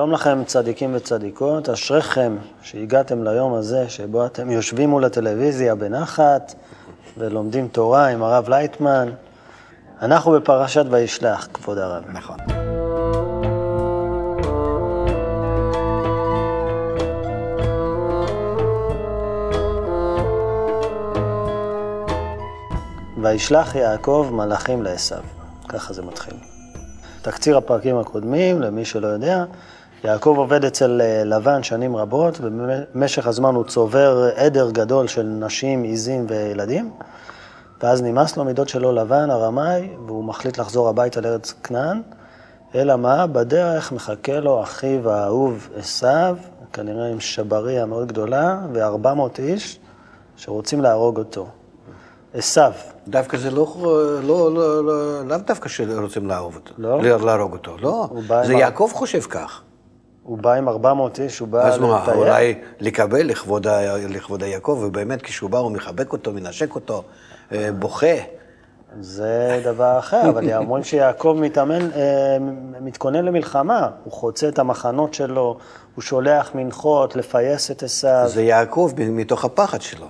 שלום לכם צדיקים וצדיקות, אשריכם שהגעתם ליום הזה שבו אתם יושבים מול הטלוויזיה בנחת ולומדים תורה עם הרב לייטמן. אנחנו בפרשת וישלח, כבוד הרב. נכון. וישלח יעקב מלאכים לעשו, ככה זה מתחיל. תקציר הפרקים הקודמים, למי שלא יודע, יעקב עובד אצל אה, לבן שנים רבות, ובמשך הזמן הוא צובר עדר גדול של נשים, עיזים וילדים, ואז נמאס לו מדוד שלו לבן, הרמאי, והוא מחליט לחזור הביתה לארץ כנען, אלא מה? בדרך מחכה לו אחיו האהוב עשיו, כנראה עם שבריה מאוד גדולה, ו-400 איש שרוצים להרוג אותו. עשיו. דווקא זה לא, לא, לא, לא, לאו דווקא שרוצים להרוג אותו, לא? להרוג אותו, לא, זה יעקב חושב כך. הוא בא עם 400 איש, הוא בא אז מה. אולי לקבל לכבוד, ה- לכבוד היעקב, ובאמת כשהוא בא הוא מחבק אותו, מנשק אותו, אה, בוכה. זה דבר אחר, אבל אומרים שיעקב מתאמן, אה, מתכונן למלחמה. הוא חוצה את המחנות שלו, הוא שולח מנחות לפייס את עשיו. זה יעקב מתוך הפחד שלו.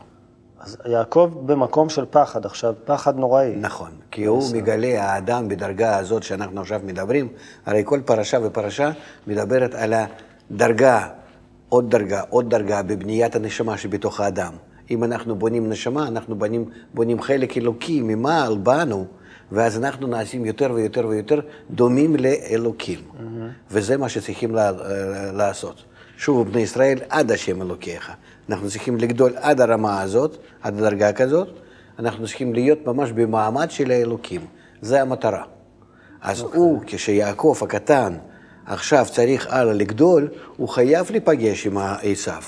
אז יעקב במקום של פחד עכשיו, פחד נוראי. נכון, כי הוא מגלה, האדם בדרגה הזאת שאנחנו עכשיו מדברים, הרי כל פרשה ופרשה מדברת על הדרגה, עוד דרגה, עוד דרגה בבניית הנשמה שבתוך האדם. אם אנחנו בונים נשמה, אנחנו בונים, בונים חלק אלוקי ממעל בנו, ואז אנחנו נעשים יותר ויותר ויותר דומים לאלוקים. וזה מה שצריכים לה, לעשות. שוב, בני ישראל, עד השם אלוקיך. אנחנו צריכים לגדול עד הרמה הזאת, עד הדרגה כזאת, אנחנו צריכים להיות ממש במעמד של האלוקים. זה המטרה. אז okay. הוא, כשיעקב הקטן עכשיו צריך הלאה לגדול, הוא חייב להיפגש עם עשיו.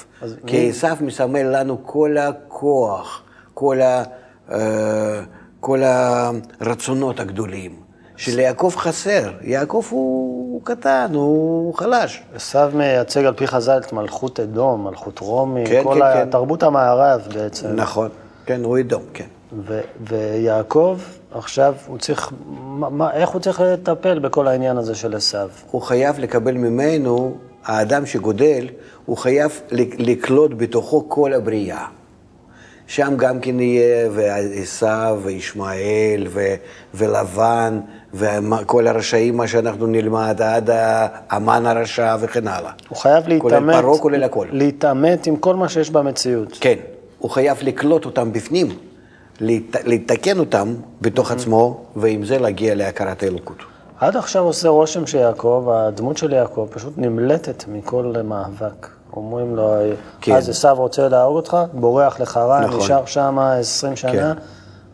כי עשיו מסמל לנו כל הכוח, כל, ה, אה, כל הרצונות הגדולים. שליעקב חסר. יעקב הוא, הוא קטן, הוא חלש. עשיו מייצג על פי חז"ל את מלכות אדום, מלכות רומי, כן, כל כן, כן. תרבות המערב בעצם. נכון, כן, הוא אדום, כן. ו- ויעקב, עכשיו הוא צריך, מה, מה, איך הוא צריך לטפל בכל העניין הזה של עשיו? הוא חייב לקבל ממנו, האדם שגודל, הוא חייב לקלוט בתוכו כל הבריאה. שם גם כן יהיה ועשיו וישמעאל ו- ולבן וכל הרשעים, מה שאנחנו נלמד, עד המן הרשע וכן הלאה. הוא חייב להתעמת, כולל פרעה, כולל הכל. להתעמת עם כל מה שיש במציאות. כן, הוא חייב לקלוט אותם בפנים, להת- לתקן אותם בתוך עצמו, ועם זה להגיע להכרת האלוקות. עד עכשיו עושה רושם שיעקב, הדמות של יעקב פשוט נמלטת מכל מאבק. אומרים לו, כן. אז עשיו רוצה להרוג אותך, בורח לחרן, נכון. נשאר שם 20 שנה, כן.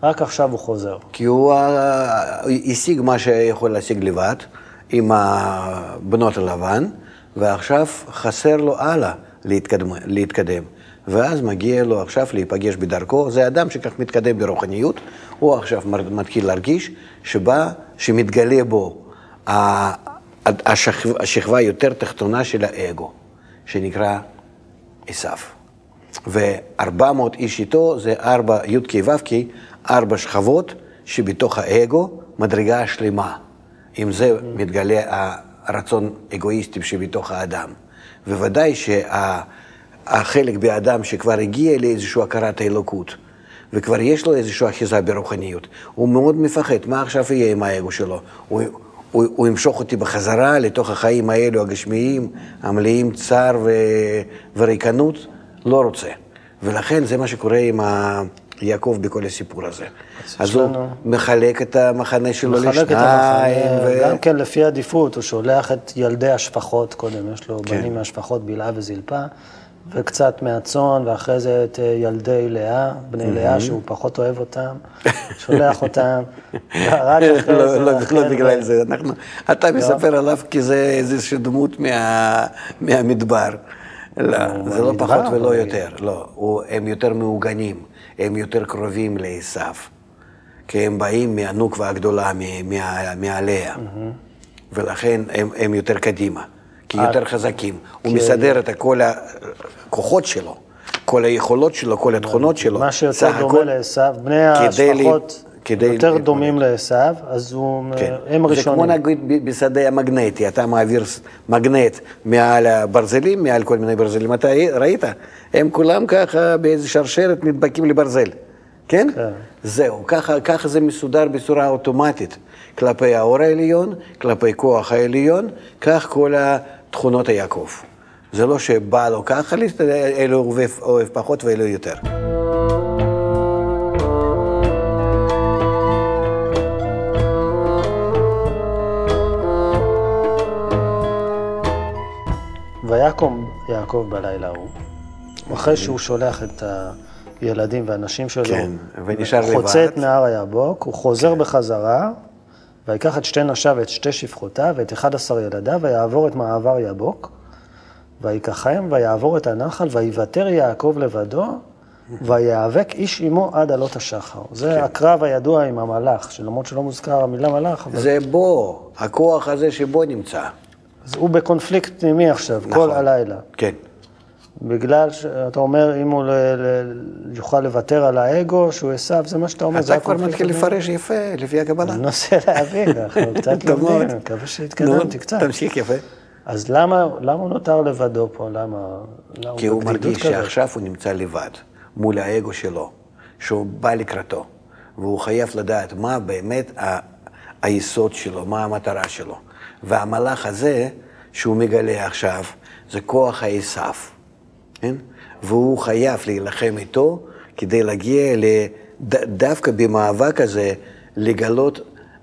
רק עכשיו הוא חוזר. כי הוא אה, השיג מה שיכול להשיג לבד, עם הבנות הלבן, ועכשיו חסר לו הלאה להתקדם, להתקדם. ואז מגיע לו עכשיו להיפגש בדרכו. זה אדם שכך מתקדם ברוחניות, הוא עכשיו מתחיל להרגיש שבא, שמתגלה בו השכבה, השכבה יותר תחתונה של האגו, שנקרא עשיו. ו-400 איש איתו זה ארבע י"ק ו"ק, ארבע שכבות שבתוך האגו מדרגה שלמה. עם זה מתגלה הרצון אגואיסטי שבתוך האדם. וודאי שהחלק באדם שכבר הגיע לאיזושהי הכרת האלוקות, וכבר יש לו איזושהי אחיזה ברוחניות, הוא מאוד מפחד, מה עכשיו יהיה עם האגו שלו? הוא, הוא, הוא ימשוך אותי בחזרה לתוך החיים האלו הגשמיים, המלאים צער ו, וריקנות? לא רוצה. ולכן זה מה שקורה עם ה... יעקב בכל הסיפור הזה. אז הוא לנו- מחלק את המחנה שלו מחלק את לשניים, המחנה, ו... גם כן לפי עדיפות, הוא שולח את ילדי השפחות קודם, יש לו כן. בנים מהשפחות בלעה וזלפה, וקצת מהצאן, ואחרי זה את אה, ילדי לאה, בני לאה, שהוא פחות אוהב אותם, שולח אותם, רק אחרי לא, זה... לא, לא בגלל זה, אנחנו, אתה מספר עליו כי זה איזושהי דמות מה, מהמדבר. לא, זה לא פחות ולא יותר, לא, הם יותר מעוגנים, הם יותר קרובים לעשו, כי הם באים מהנוקבה הגדולה, מעליה, ולכן הם, הם יותר קדימה, כי אה, יותר חזקים. הוא מסדר את כל הכוחות שלו, כל היכולות שלו, כל התכונות שלו. מה שיותר דומה לעשו, בני השפחות כדי יותר להתמודד. דומים לעשו, אז הוא, כן. הם זה כמו. נגיד בשדה המגנטי, אתה מעביר מגנט מעל הברזלים, מעל כל מיני ברזלים, אתה ראית? הם כולם ככה באיזה שרשרת נדבקים לברזל, כן? כן. זהו, ככה, ככה זה מסודר בצורה אוטומטית, כלפי האור העליון, כלפי כוח העליון, כך כל התכונות היעקב. זה לא שבא לו ככה, להסתדר, אלו אוהב, אוהב פחות ואלו יותר. ויקום יעקב בלילה ההוא, אחרי שהוא שולח את הילדים והנשים שלו, כן, ונשאר חוצה לבד. את נהר היבוק, הוא חוזר בחזרה, ויקח את שתי נשיו ואת שתי שפחותיו ואת אחד עשר ילדיו, ויעבור את מעבר יבוק, ויקחם, ויעבור את הנחל, ויוותר יעקב לבדו, ויאבק איש עמו עד עלות השחר. זה כן. הקרב הידוע עם המלאך, שלמרות שלא מוזכר המילה מלאך, אבל זה בו, הכוח הזה שבו נמצא. אז הוא בקונפליקט פנימי עכשיו, כל נכון. הלילה. כן. בגלל שאתה אומר, אם הוא ל- ל- יוכל לוותר על האגו, שהוא עשיו, זה מה שאתה אומר, אתה כבר מתחיל. לפרש יפה, לפי הקבלה. אני מנסה להבין, אנחנו קצת. לומדים, אני מקווה שהתקדמתי קצת. תמשיך יפה. אז למה למה הוא נותר לבדו פה? למה? למה כי הוא מרגיש כזאת? שעכשיו הוא נמצא לבד, מול האגו שלו, שהוא בא לקראתו, והוא חייב לדעת מה באמת ה- היסוד שלו, מה המטרה שלו. והמהלך הזה, שהוא מגלה עכשיו, זה כוח העשיו, כן? והוא חייב להילחם איתו כדי להגיע לד- דווקא במאבק הזה, לגלות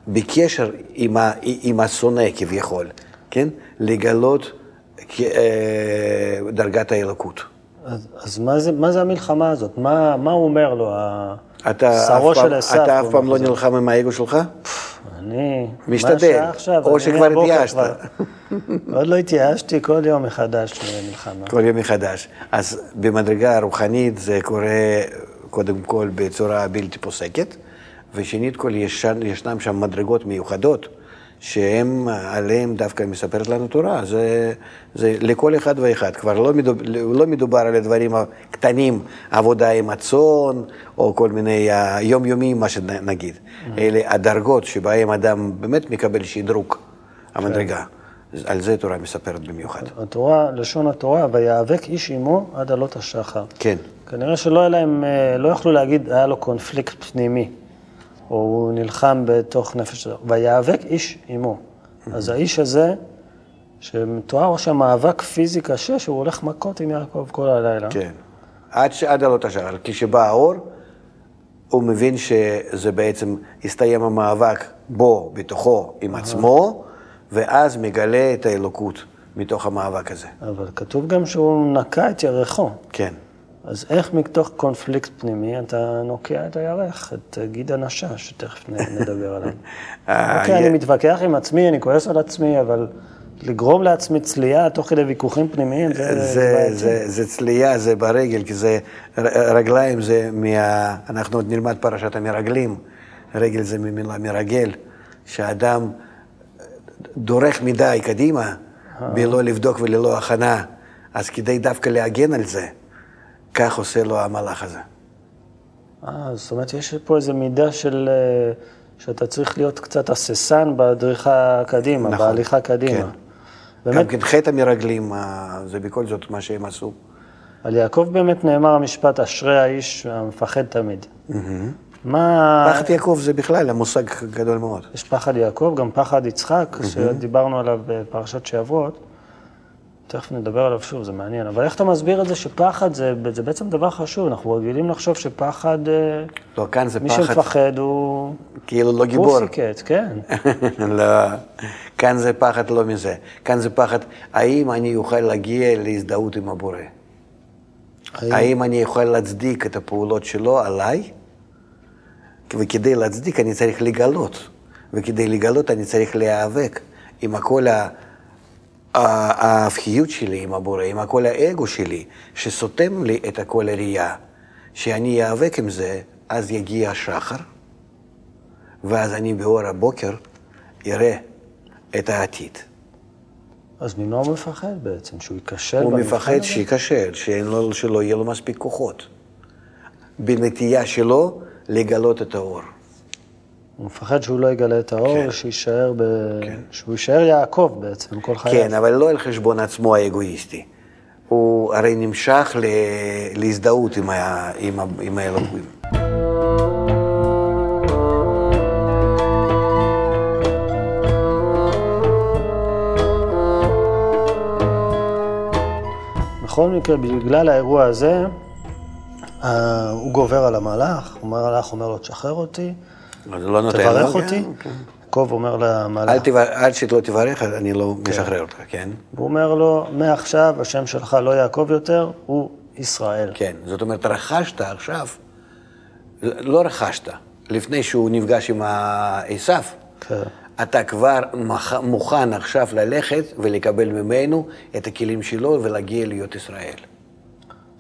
בקשר עם, ה, עם השונא כביכול, כן? לגלות אה, דרגת האלוקות. אז, אז מה, זה, מה זה המלחמה הזאת? מה, מה הוא אומר לו, שרו של עשיו? אתה אף פעם לא? נלחם עם האגו שלך? אני... משתדל. או שכבר התייאשת. עוד לא התייאשתי, כל יום מחדש מלחמה. כל יום מחדש. אז במדרגה הרוחנית זה קורה קודם כל בצורה בלתי פוסקת, ושנית כל ישן, ישנם שם מדרגות מיוחדות, שהם, עליהם דווקא מספרת לנו תורה. זה, זה לכל אחד ואחד. כבר לא מדובר, לא מדובר על הדברים הקטנים, עבודה עם הצאן, או כל מיני יומיומיים, מה שנגיד. אלה הדרגות שבהם אדם באמת מקבל שדרוג, המדרגה. על זה תורה מספרת במיוחד. התורה, לשון התורה, ויאבק איש עמו עד עלות השחר. כן. כנראה שלא היה להם, אה, לא יכלו להגיד, היה לו קונפליקט פנימי, או הוא נלחם בתוך נפש שלו. ויאבק איש עמו. אז האיש הזה, שמתואר שם מאבק פיזי קשה, שהוא הולך מכות עם יעקב כל הלילה. כן. עד, עד עלות השחר. כשבא האור, הוא מבין שזה בעצם הסתיים המאבק בו, בתוכו, עם עצמו, ואז מגלה את האלוקות מתוך המאבק הזה. אבל כתוב גם שהוא נקע את ירחו. כן. אז איך מתוך קונפליקט פנימי אתה נוקע את הירך, את גיד הנשה, שתכף נדבר עליו. אה, אוקיי, אני מתווכח עם עצמי, אני כועס על עצמי, אבל לגרום לעצמי צלייה תוך כדי ויכוחים פנימיים, זה זה. זה, זה צלייה, זה ברגל, כי זה רגליים, זה מה... אנחנו עוד נלמד פרשת המרגלים. רגל זה ממילה מרגל, שאדם דורך מדי קדימה, בלא לבדוק וללא הכנה, אז כדי דווקא להגן על זה, כך עושה לו המהלך הזה. אה, זאת אומרת, יש פה איזו מידה של... אה, שאתה צריך להיות קצת הססן בדריכה קדימה, נכון, בהליכה קדימה. כן. באמת, גם כן חטא המרגלים, אה, זה בכל זאת מה שהם עשו. על יעקב באמת נאמר המשפט, אשרי האיש המפחד תמיד. מה... פחד יעקב זה בכלל המושג גדול מאוד. יש פחד יעקב, גם פחד יצחק, שדיברנו עליו בפרשת שעברות. תכף נדבר עליו שוב, זה מעניין. אבל איך אתה מסביר את זה שפחד זה, זה בעצם דבר חשוב? אנחנו רגילים לחשוב שפחד, אה, לא, כאן זה מי פחד, שמפחד הוא כאילו לא גיבור. פוסיקט, כן. לא, כאן זה פחד לא מזה. כאן זה פחד, האם אני אוכל להגיע להזדהות עם הבורא? האם- האם אני יכול להצדיק את הפעולות שלו עליי? וכדי להצדיק אני צריך לגלות, וכדי לגלות אני צריך להיאבק עם כל ה- ההפכיות שלי עם הבורא, עם כל האגו שלי, שסותם לי את כל הראייה. שאני איאבק עם זה, אז יגיע השחר, ואז אני באור הבוקר אראה את העתיד. אז ממה הוא מפחד בעצם? שהוא ייכשל הוא מפחד? שייכשל, שלא יהיה לו מספיק כוחות. בנטייה שלו לגלות את האור. הוא מפחד שהוא לא יגלה את האור, כן. ושישאר ב... שהוא יישאר יעקב בעצם, כל חייו. כן, אבל לא על חשבון עצמו האגואיסטי. הוא הרי נמשך ל- להזדהות עם, ה... עם, ה... עם האלוהים. בכל מקרה, בגלל האירוע הזה, אה, הוא גובר על המלאך, המלאך אומר לו, תשחרר אותי, אז לא נותן תברך לו, אותי. כן, כן. יעקב אומר אל, למלאך, תבר... אל שלא תברך, אני לא משחרר אותך, כן? הוא אומר לו, מעכשיו השם שלך לא יעקב יותר, הוא ישראל. כן. זאת אומרת, רכשת עכשיו, לא רכשת, לפני שהוא נפגש עם עשיו, כן. אתה כבר מוכ- מוכן עכשיו ללכת ולקבל ממנו את הכלים שלו ולהגיע להיות ישראל.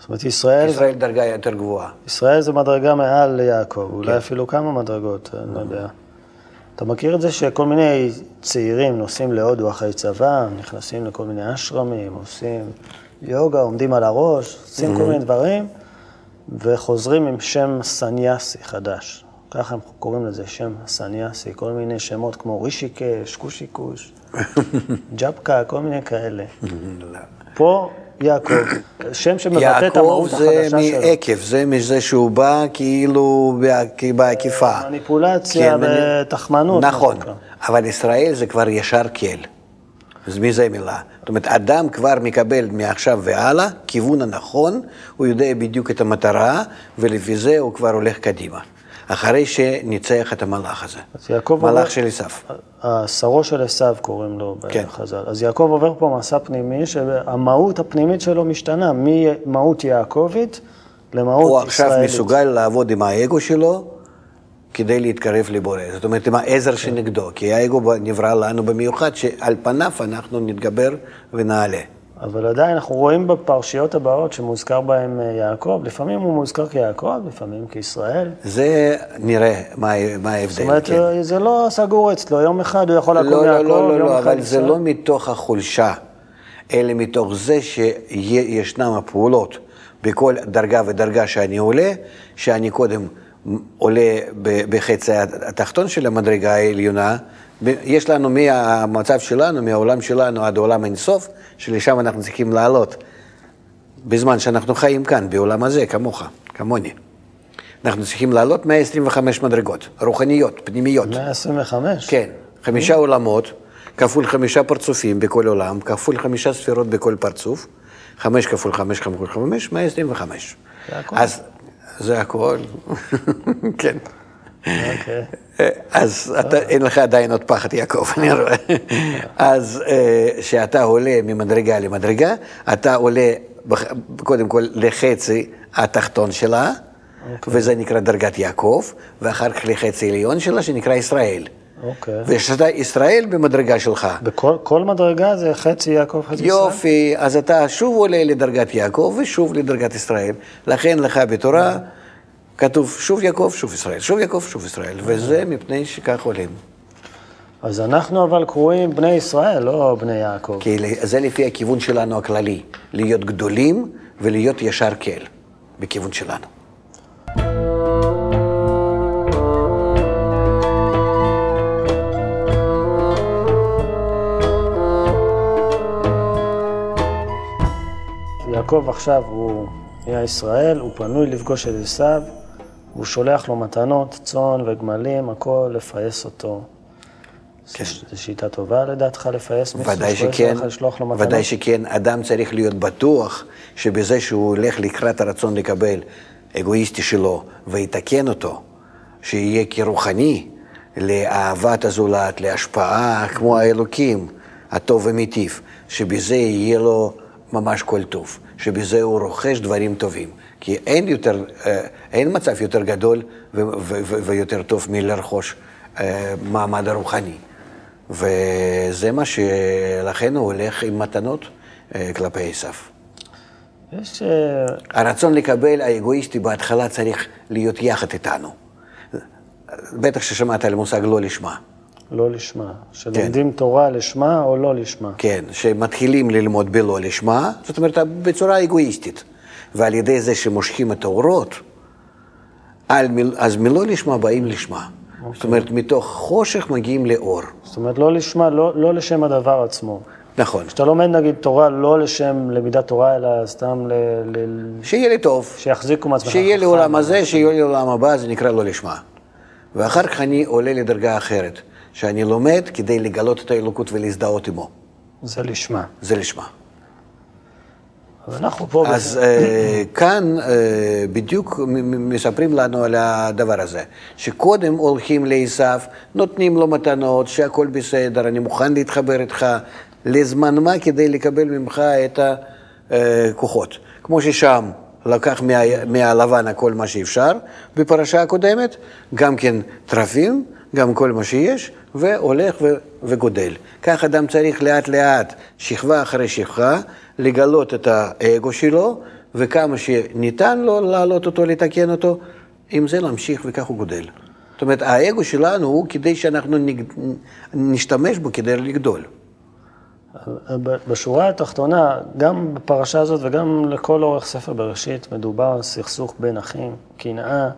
זאת אומרת, ישראל, ישראל דרגה יותר גבוהה. ישראל זה מדרגה מעל יעקב, אולי כן. אפילו כמה מדרגות, אני לא יודע. אתה מכיר את זה שכל מיני צעירים נוסעים להודו אחרי צבא, נכנסים לכל מיני אשרמים, עושים יוגה, עומדים על הראש, עושים כל מיני דברים, וחוזרים עם שם סניאסי חדש. ככה הם קוראים לזה, שם סניאסי, כל מיני שמות כמו רישיקש, קושיקוש, ג'פקה, כל מיני כאלה. פה יעקב, שם שמבטא את יעקב המהות זה החדשה שלו. מעקב, זה מזה שהוא בא כאילו בעק- בעקיפה. מניפולציה כן, ותחמנות. נכון. אבל ישראל זה כבר ישר כל. אז מי זה מילה? זאת אומרת, אדם כבר מקבל מעכשיו והלאה, כיוון הנכון, הוא יודע בדיוק את המטרה, ולפי זה הוא כבר הולך קדימה. אחרי שניצח את המלאך הזה. אז יעקב מלאך של עשיו. השרו של עשיו קוראים לו כן. בחז"ל. אז יעקב עובר פה מסע פנימי, שהמהות הפנימית שלו משתנה, ממהות יעקבית למהות הוא עכשיו ישראלית. מסוגל לעבוד עם האגו שלו כדי להתקרב לבורא. זאת אומרת, עם העזר שנגדו. כי האגו נברא לנו במיוחד, שעל פניו אנחנו נתגבר ונעלה. אבל עדיין אנחנו רואים בפרשיות הבאות שמוזכר בהם אה, יעקב, לפעמים הוא מוזכר כיעקב, לפעמים כישראל. זה נראה מה, מה ההבדל. זאת אומרת, כן. אה, זה לא סגור אצלו, יום אחד הוא יכול לקום לא, יעקב, לא, לא, לא, יום לא, אחד אבל זה ישראל. לא מתוך החולשה, אלא מתוך זה שישנם הפעולות בכל דרגה ודרגה שאני עולה, שאני קודם עולה בחצי התחתון של המדרגה העליונה. יש לנו מהמצב שלנו, מהעולם שלנו עד העולם אינסוף, שלשם אנחנו צריכים לעלות. בזמן שאנחנו חיים כאן, בעולם הזה, כמוך, כמוני. אנחנו צריכים לעלות 125 מדרגות, רוחניות, פנימיות. 125? כן, חמישה עולמות, כפול חמישה פרצופים בכל עולם, כפול חמישה ספירות בכל פרצוף, חמש כפול חמש כפול חמש, מאה עשרים וחמש. זה הכל. אז זה הכל, כן. אוקיי. אז אתה, אין לך עדיין עוד פחד, יעקב, אני רואה. אז כשאתה עולה ממדרגה למדרגה, אתה עולה קודם כל לחצי התחתון שלה, וזה נקרא דרגת יעקב, ואחר כך לחצי עליון שלה, שנקרא ישראל. אוקיי. וכשאתה ישראל במדרגה שלך, בכל כל מדרגה זה חצי יעקב, חצי ישראל? יופי, אז אתה שוב עולה לדרגת יעקב ושוב לדרגת ישראל. לכן לך בתורה כתוב שוב יעקב, שוב ישראל, שוב יעקב, שוב ישראל, וזה מפני שכך עולים. אז אנחנו אבל קרואים בני ישראל, לא בני יעקב. כי זה לפי הכיוון שלנו הכללי, להיות גדולים ולהיות ישר כל, בכיוון שלנו. יעקב עכשיו הוא נהיה ישראל, הוא פנוי לפגוש את עשיו, הוא שולח לו מתנות, צאן וגמלים, הכל לפייס אותו. כן. זו שיטה טובה לדעתך לפייס מישהו? ודאי שכן, לשלוח לו מתנות? ודאי שכן, אדם צריך להיות בטוח שבזה שהוא הולך לקראת הרצון לקבל אגואיסטי שלו ויתקן אותו, שיהיה כרוחני לאהבת הזולת, להשפעה כמו האלוקים, הטוב ומיטיב, שבזה יהיה לו ממש כל טוב. שבזה הוא רוכש דברים טובים. כי אין, יותר, אה, אין מצב יותר גדול ויותר טוב מלרכוש אה, מעמד הרוחני. וזה מה שלכן הוא הולך עם מתנות אה, כלפי עשיו. יש... הרצון לקבל, האגואיסטי בהתחלה צריך להיות יחד איתנו. בטח ששמעת על המושג לא לשמה. לא לשמה. שלומדים תורה לשמה או לא לשמה. כן, שמתחילים ללמוד בלא לשמה, זאת אומרת, בצורה אגואיסטית. ועל ידי זה שמושכים את האורות, מיל- אז מלא לשמה באים לשמה. זאת אומרת, מתוך חושך מגיעים לאור. זאת אומרת, לא לשמה, לא, לא לשם הדבר עצמו. נכון. כשאתה לומד נגיד תורה לא לשם למידת תורה, אלא סתם ל... ל... שיהיה לי טוב, שיחזיקו מעצמך. שיהיה לי. עולם הזה, שיהיה לי עולם הבא, זה נקרא לא לשמה. ואחר כך אני עולה לדרגה אחרת, שאני לומד כדי לגלות את האלוקות ולהזדהות עמו. זה לשמה. זה לשמה. אז אה, כאן אה, בדיוק מספרים לנו על הדבר הזה, שקודם הולכים לעשו, נותנים לו מתנות, שהכל בסדר, אני מוכן להתחבר איתך לזמן מה כדי לקבל ממך את הכוחות. כמו ששם לקח מה, מהלבן הכל מה שאפשר בפרשה הקודמת, גם כן טרפים, גם כל מה שיש, והולך ו- וגודל. כך אדם צריך לאט לאט, שכבה אחרי שכבה, לגלות את האגו שלו, וכמה שניתן לו להעלות אותו, לתקן אותו, עם זה להמשיך וכך הוא גודל. זאת אומרת, האגו שלנו הוא כדי שאנחנו נג... נשתמש בו כדי לגדול. בשורה התחתונה, גם בפרשה הזאת וגם לכל אורך ספר בראשית, מדובר על סכסוך בין אחים, קנאה,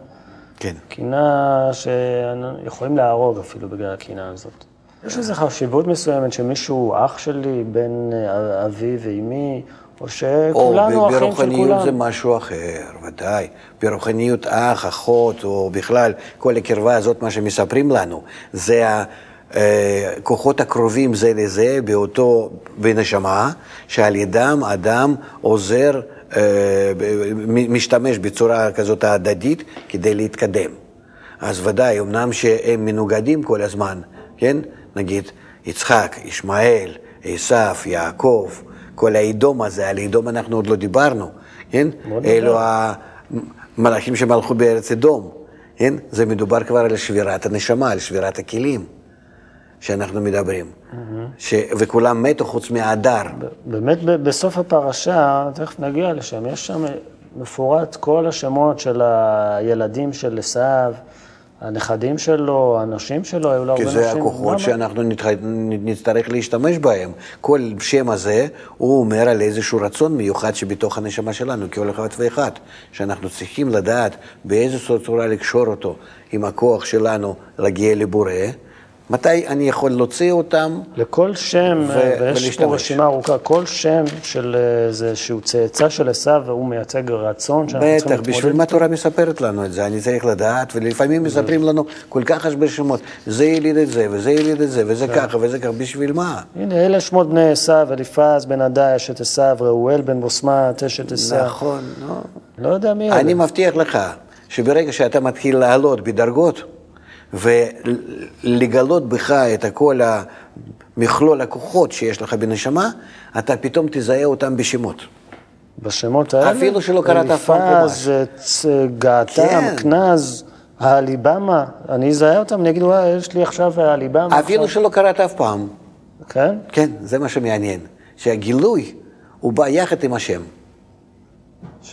כן. קנאה שיכולים להרוג אפילו בגלל הקנאה הזאת. יש לזה חשיבות מסוימת שמישהו אח שלי, בן אה, אבי ואימי, או או שכולנו ב- אחים של ברוחניות זה כולם. משהו אחר, ודאי. ברוחניות אח, אחות, או בכלל, כל הקרבה הזאת, מה שמספרים לנו, זה הכוחות הקרובים זה לזה באותו, בנשמה, שעל ידם אדם עוזר, אה, משתמש בצורה כזאת הדדית כדי להתקדם. אז ודאי, אמנם שהם מנוגדים כל הזמן, כן? נגיד יצחק, ישמעאל, עשו, יעקב, כל האדום הזה, על אדום אנחנו עוד לא דיברנו, כן? נדבר. אלו המלאכים שמלכו בארץ אדום, כן? זה מדובר כבר על שבירת הנשמה, על שבירת הכלים שאנחנו מדברים. ש... וכולם מתו חוץ מהדר. באמת בסוף הפרשה, תכף נגיע לשם, יש שם מפורט כל השמות של הילדים של עשיו, הנכדים שלו, הנשים שלו, היו לו הרבה כי נשים. זה הכוחות? שאנחנו. נצטרך להשתמש בהם. כל שם הזה, הוא אומר על איזשהו רצון מיוחד שבתוך הנשמה שלנו, כל אחד ואחד, שאנחנו צריכים לדעת באיזו צורה לקשור אותו עם הכוח שלנו להגיע לבורא. מתי אני יכול להוציא אותם? לכל שם, ו- ויש ולהשתמש. פה רשימה ארוכה, כל שם של איזה שהוא צאצא של עשיו, והוא מייצג רצון שאנחנו צריכים בטח, להתמודד. בשביל מה התורה מספרת לנו את זה? אני צריך לדעת, ולפעמים מספרים לנו כל כך הרבה שמות. זה יליד את זה, וזה יליד את זה, וזה ככה, וזה ככה, בשביל מה? הנה, אלה שמות בני עשיו, אליפז בן עדה, אשת עשיו, ראואל בן בוסמת, אשת עשיו. נכון, נו. לא יודע מי אלה. אני מבטיח לך שברגע שאתה מתחיל לעלות בדרגות ולגלות בך את כל מכלול הכוחות שיש לך בנשמה, אתה פתאום תזהה אותם בשמות. בשמות האלה? אפילו שלא קראת אף פעם אליפז, צ- געתם, כן. כנז, האליבמה. אני אזהה אותם, אני אגיד, וואי, יש לי עכשיו האליבמה. אפילו עכשיו." שלא קראת אף פעם. כן? כן, זה מה שמעניין. שהגילוי, הוא בא יחד עם השם.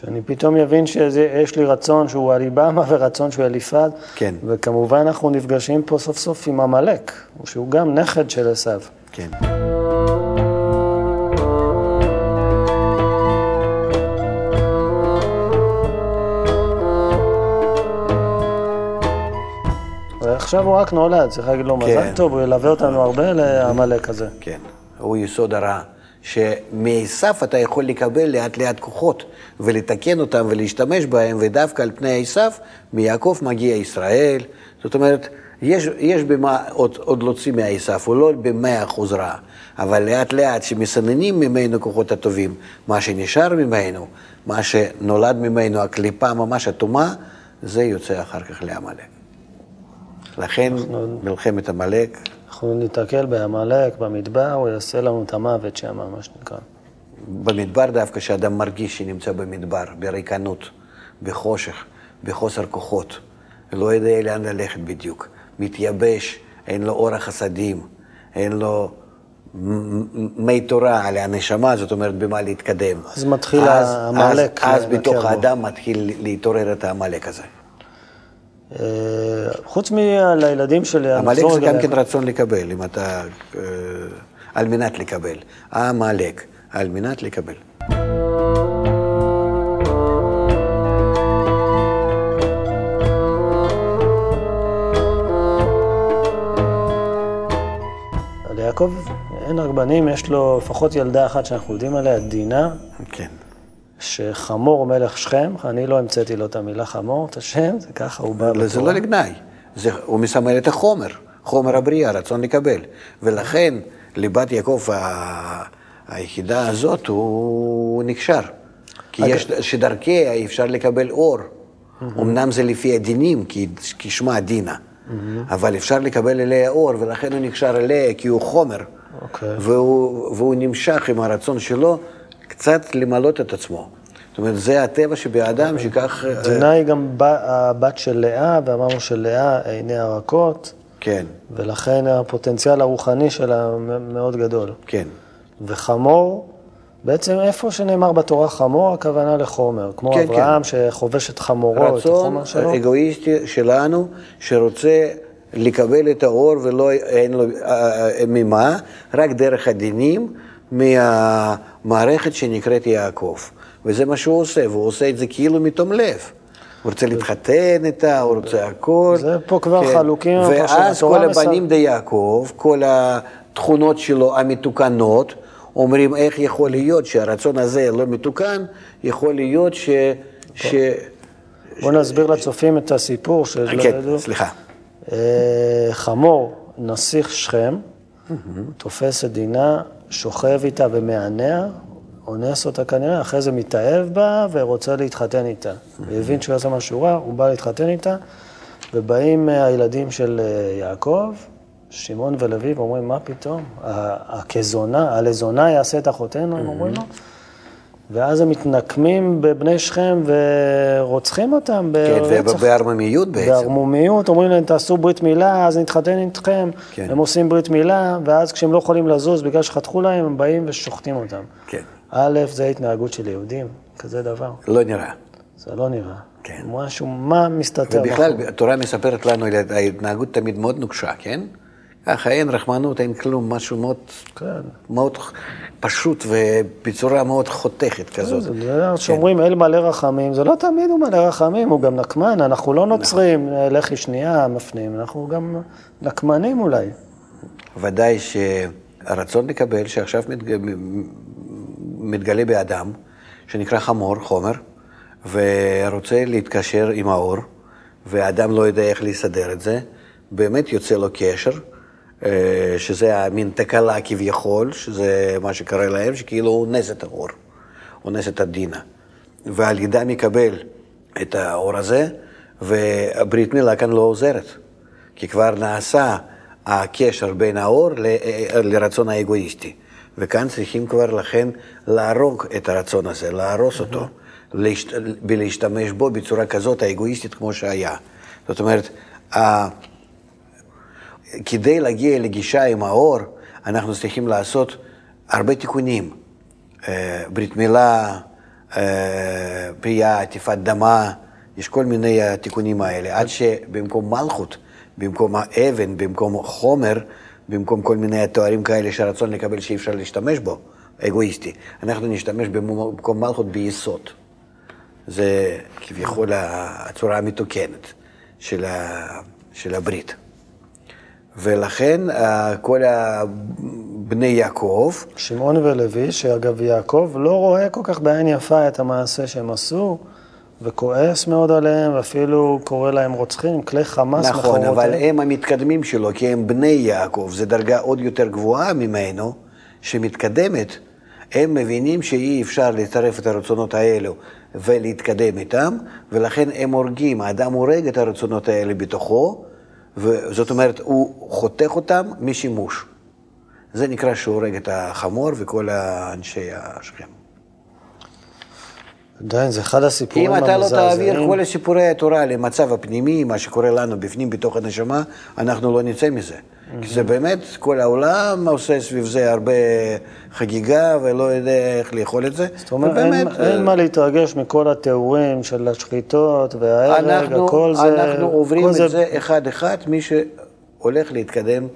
שאני פתאום אבין שיש לי רצון שהוא אליבמה ורצון שהוא אליפז. כן. וכמובן אנחנו נפגשים פה סוף סוף עם עמלק, שהוא גם נכד של עשיו. כן. ועכשיו הוא רק נולד, צריך להגיד לו מזל כן. טוב, הוא ילווה אותנו הרבה לעמלק הזה. כן, הוא יסוד הרע. שמעשיו אתה יכול לקבל לאט לאט כוחות ולתקן אותם ולהשתמש בהם, ודווקא על פני עשיו, מיעקב מגיע ישראל. זאת אומרת, יש, יש במה עוד, עוד להוציא מעשיו, הוא לא במאה אחוז רע, אבל לאט לאט שמסננים ממנו כוחות הטובים, מה שנשאר ממנו, מה שנולד ממנו, הקליפה ממש אטומה, זה יוצא אחר כך לעמלק. לכן מלחמת עמלק אנחנו ניתקל בעמלק במדבר, הוא יעשה לנו את המוות שם, מה שנקרא. במדבר דווקא, שאדם מרגיש שנמצא במדבר, בריקנות, בחושך, בחוסר כוחות, לא יודע לאן ללכת בדיוק, מתייבש, אין לו אור החסדים, אין לו מי תורה על הנשמה, זאת אומרת, במה להתקדם. אז מתחיל העמלק. אז, אז בתוך האדם מתחיל להתעורר את העמלק הזה. אה, חוץ מלילדים שלי, עמלק זה גם כן רצון לקבל, אם אתה... אה, על מנת לקבל. עמלק, על מנת לקבל. ליעקב אין רק בנים, יש לו לפחות ילדה אחת שאנחנו יודעים עליה, דינה. כן. שחמור מלך שכם, אני לא המצאתי לו את המילה חמור, את השם, זה ככה הוא בא בתורה. זה לא לגנאי, זה, הוא מסמל את החומר, חומר הבריאה, רצון לקבל. ולכן ליבת יעקב. היחידה הזאת, הוא נקשר. כי אג... יש, שדרכיה אפשר לקבל אור. Mm-hmm. אמנם זה לפי הדינים, כי כשמה דינה. Mm-hmm. אבל אפשר לקבל אליה אור, ולכן הוא נקשר אליה, כי הוא חומר. Okay. אוקיי. והוא, והוא נמשך עם הרצון שלו קצת למלות את עצמו. זאת אומרת, זה הטבע שבאדם. שכך... דינה היא גם הבת של לאה, ואמרנו שלאה עיניה רכות. כן. ולכן הפוטנציאל הרוחני שלה מאוד גדול. כן. וחמור, בעצם איפה שנאמר בתורה חמור, הכוונה לחומר. כמו כן, אברהם כן. שחובש את חמורו, את החומר שלו. רצון אגואיסטי שלנו, שרוצה לקבל את האור ולא אין לו אה, אה, ממה, רק דרך הדינים מהמערכת שנקראת יעקב. וזה מה שהוא עושה, והוא עושה את זה כאילו מתום לב. הוא רוצה להתחתן איתה, הוא רוצה הכל. זה פה כבר כן. חלוקים. ואז כל הבנים די יעקב, כל התכונות שלו המתוקנות, אומרים איך יכול להיות שהרצון הזה לא מתוקן, יכול להיות ש... ש... בוא נסביר לצופים את הסיפור של... כן, סליחה. אה, חמור, נסיך שכם, תופס את דינה, שוכב איתה ומענע, אונס אותה כנראה, אחרי זה מתאהב בה ורוצה להתחתן איתה. הוא הבין שהוא יעשה משהו רע, הוא בא להתחתן איתה, ובאים הילדים של אה, יעקב, שמעון ולוי, ואומרים, מה פתאום? הכזונה, הלזונה יעשה את אחותינו, הם אומרים לו. ואז הם מתנקמים בבני שכם ורוצחים אותם ברצח. כן, בערמומיות בעצם. בערמומיות, אומרים להם, תעשו ברית מילה, אז נתחתן איתכם. כן. הם עושים ברית מילה, ואז כשהם לא יכולים לזוז בגלל שחתכו להם, הם באים ושוחטים אותם. כן. א', זה התנהגות של יהודים, כזה דבר. לא נראה. זה לא נראה. כן. משהו, מה מסתתר? ובכלל, התורה מספרת לנו, ההתנהגות תמיד מאוד נוקשה, כן? ככה אין רחמנות, אין כלום, משהו מאוד, כן. מאוד פשוט ובצורה מאוד חותכת כן, כזאת. זה כן. שאומרים אל מלא רחמים, זה לא תמיד הוא מלא רחמים, הוא גם נקמן, אנחנו לא נוצרים, נכון. לחי שנייה מפנים, אנחנו גם נקמנים אולי. ודאי שהרצון לקבל, שעכשיו מתג... מתגלה באדם, שנקרא חמור, חומר, ורוצה להתקשר עם האור, והאדם לא יודע איך לסדר את זה, באמת יוצא לו קשר. אה, שזה המין תקלה כביכול, שזה מה שקרה להם, שכאילו הוא אונס את האור, אונס את הדינה. ועל ידה מקבל את האור הזה, והברית מילה כאן לא עוזרת, כי כבר נעשה הקשר בין האור אה, לרצון האגואיסטי. וכאן צריכים כבר לכן להרוג את הרצון הזה, להרוס אותו, ולהשתמש בו בצורה כזאת האגואיסטית כמו שהיה. זאת אומרת, כדי להגיע לגישה עם האור, אנחנו צריכים לעשות הרבה תיקונים. אה, ברית מילה, אה, עטיפת דמה, יש כל מיני התיקונים האלה, עד שבמקום מלכות, במקום האבן, במקום חומר, במקום כל מיני תוארים כאלה שהרצון לקבל שאי אפשר להשתמש בו, אגואיסטי, אנחנו נשתמש במקום מלכות ביסוד. זה כביכול הצורה המתוקנת של הברית. ולכן אה, כל בני יעקב... שמעון ולוי, שאגב יעקב לא רואה כל כך בעין יפה את המעשה שהם עשו, וכועס מאוד עליהם, ואפילו קורא להם רוצחים, כלי חמאס נכון, מחרות. אבל הם המתקדמים שלו, כי הם בני יעקב, זו דרגה עוד יותר גבוהה ממנו, שמתקדמת. הם מבינים שאי אפשר לצרף את הרצונות האלו ולהתקדם איתם, ולכן הם הורגים, האדם הורג את הרצונות האלה בתוכו, וזאת אומרת, הוא חותך אותם משימוש. זה נקרא שהוא הורג את החמור וכל האנשי השכם. עדיין, זה אחד הסיפורים אם אתה לא המזעזעים. תעביר כל סיפורי התורה למצב הפנימי, מה שקורה לנו בפנים, בתוך הנשמה, אנחנו לא נצא מזה. כי זה באמת, כל העולם עושה סביב זה הרבה חגיגה ולא יודע איך לאכול את זה. זאת אומרת, אין, אין מה להתרגש מכל התיאורים של השחיטות וההרג, אנחנו, הכל זה... אנחנו עוברים את זה אחד-אחד, מי שהולך להתקדם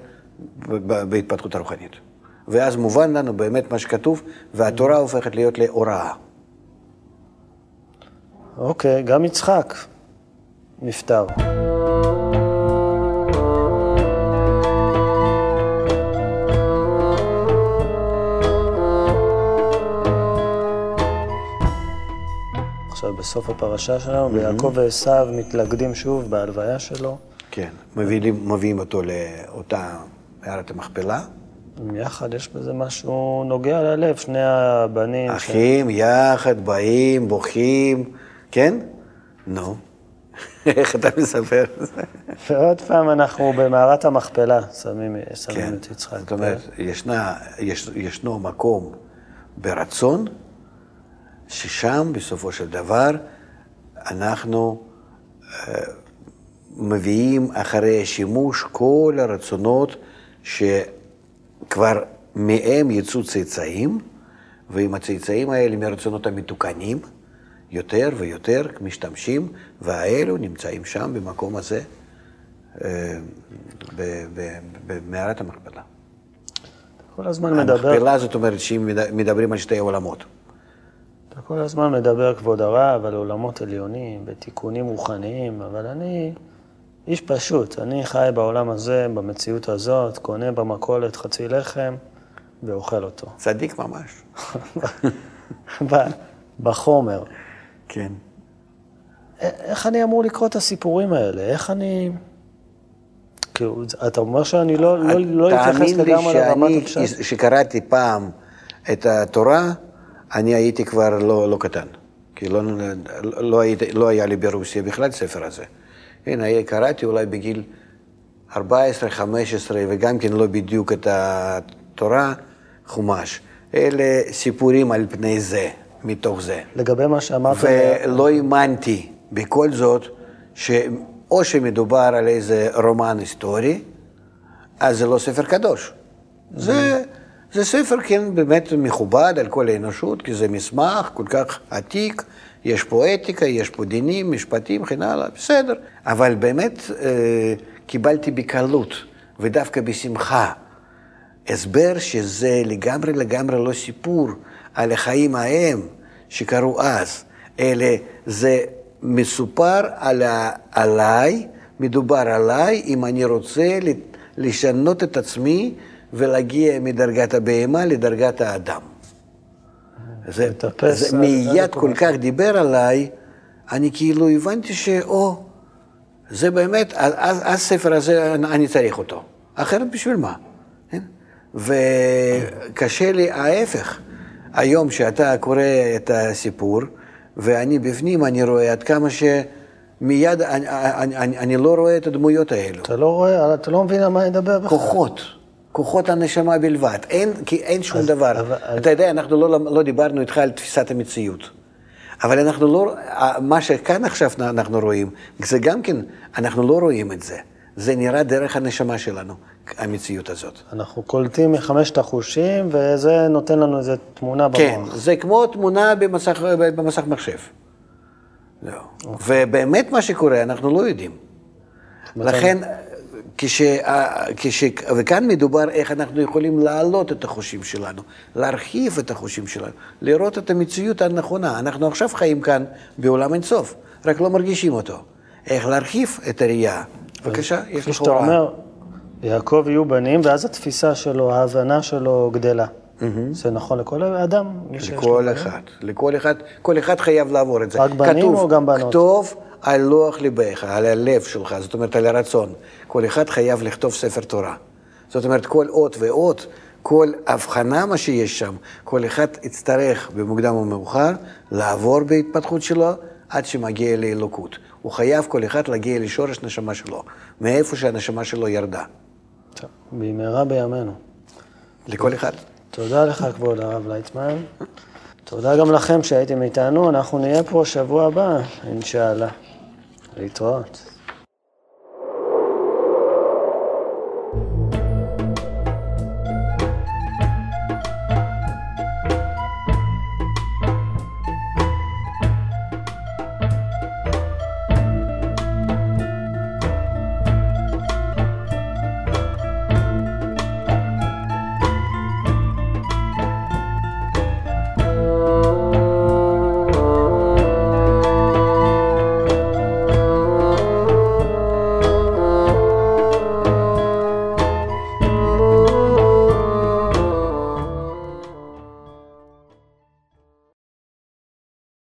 בהתפתחות הרוחנית. ואז מובן לנו באמת מה שכתוב, והתורה הופכת להיות להוראה. אוקיי, גם יצחק נפטר. עכשיו בסוף הפרשה שלנו, ויעקב ועשיו מתלכדים שוב בהלוויה שלו. כן, מביאים, מביאים אותו לאותה מערת המכפלה. יחד יש בזה משהו נוגע ללב, שני הבנים. ש- אחים יחד באים, בוכים, כן? נו, איך אתה מספר את זה? ועוד פעם אנחנו במערת המכפלה, שמים, שמים כן, את יצחק. זאת אומרת, ישנה, יש, ישנו מקום ברצון, ששם בסופו של דבר אנחנו אה, מביאים אחרי שימוש כל הרצונות שכבר מהם יצאו צאצאים, ועם הצאצאים האלה מהרצונות המתוקנים, יותר ויותר משתמשים, והאלו נמצאים שם במקום הזה, אה, במערת המכפלה. כל הזמן מדבר, המכפלה זאת אומרת שאם מד- מדברים על שתי עולמות. אתה כל הזמן מדבר, כבוד הרב, על עולמות עליונים, בתיקונים רוחניים, אבל אני איש פשוט, אני חי בעולם הזה, במציאות הזאת, קונה במכולת חצי לחם ואוכל אותו. צדיק ממש. בחומר. כן. איך אני אמור לקרוא את הסיפורים האלה? איך אני... כאילו, אתה אומר שאני לא, לא, לא אתייחס תאמין לי לגמרי לרמת שאני, הפשט. כשקראתי פעם את התורה, אני הייתי כבר לא, לא קטן. כי לא, לא, הייתי, לא היה לי ברוסיה בכלל ספר הזה. הנה, קראתי אולי בגיל 14, 15, וגם כן לא בדיוק את התורה, חומש. אלה סיפורים על פני זה, מתוך זה. לגבי מה שאמרת, ולא האמנתי בכל זאת, שאו שמדובר על איזה רומן היסטורי, אז זה לא ספר קדוש. זה, זה ספר, כן, באמת מכובד על כל האנושות, כי זה מסמך כל כך עתיק, יש פה אתיקה, יש פה דינים, משפטים, וכן הלאה, בסדר. אבל באמת אה, קיבלתי בקלות, ודווקא בשמחה, הסבר שזה לגמרי לגמרי לא סיפור על החיים ההם שקרו אז, אלא זה מסופר על ה... עליי, מדובר עליי, אם אני רוצה לשנות את עצמי ולהגיע מדרגת הבהמה לדרגת האדם. זה, זה מיד כל כך דיבר עליי, אני כאילו הבנתי שאו, זה באמת, אז הספר הזה, אני צריך אותו. אחרת בשביל מה? וקשה לי ההפך. היום שאתה קורא את הסיפור, ואני בפנים, אני רואה עד כמה שמיד, אני, אני, אני, אני לא רואה את הדמויות האלו. אתה לא רואה, אתה לא מבין על מה אני מדבר בכלל. כוחות, כוחות הנשמה בלבד. אין, כי אין שום אז- דבר. אבל- אז- אתה יודע, אנחנו לא, לא דיברנו איתך על תפיסת המציאות. אבל אנחנו לא, מה שכאן עכשיו אנחנו רואים, זה גם כן, אנחנו לא רואים את זה. זה נראה דרך הנשמה שלנו, המציאות הזאת. אנחנו קולטים מחמשת החושים, וזה נותן לנו איזו תמונה במוח. כן, זה כמו תמונה במסך, במסך מחשב. זהו. ובאמת מה שקורה, אנחנו לא יודעים. לכן, כש, כש, וכאן מדובר איך אנחנו יכולים להעלות את החושים שלנו, להרחיב את החושים שלנו, לראות את המציאות הנכונה. אנחנו עכשיו חיים כאן בעולם אינסוף, רק לא מרגישים אותו. איך להרחיב את הראייה. בבקשה, יש כפי לך שאתה הוראה. אומר, יעקב יהיו בנים, ואז התפיסה שלו, ההבנה שלו גדלה. זה נכון לכל אדם? מי שיש לו לכל? אחד, לכל אחד, כל אחד חייב לעבור את זה. רק בנים כתוב, או גם בנות? כתוב על לוח ליבך, על הלב שלך, זאת אומרת על הרצון. כל אחד חייב לכתוב ספר תורה. זאת אומרת, כל אות ואות, כל הבחנה מה שיש שם, כל אחד יצטרך במוקדם או מאוחר לעבור בהתפתחות שלו עד שמגיע לאלוקות. הוא חייב כל אחד להגיע לשורש נשמה שלו, מאיפה שהנשמה שלו ירדה. טוב, במהרה בימינו. לכל אחד. תודה לך, כבוד הרב לייטמן. תודה גם לכם שהייתם איתנו, אנחנו נהיה פה שבוע הבא, אינשאללה. להתראות.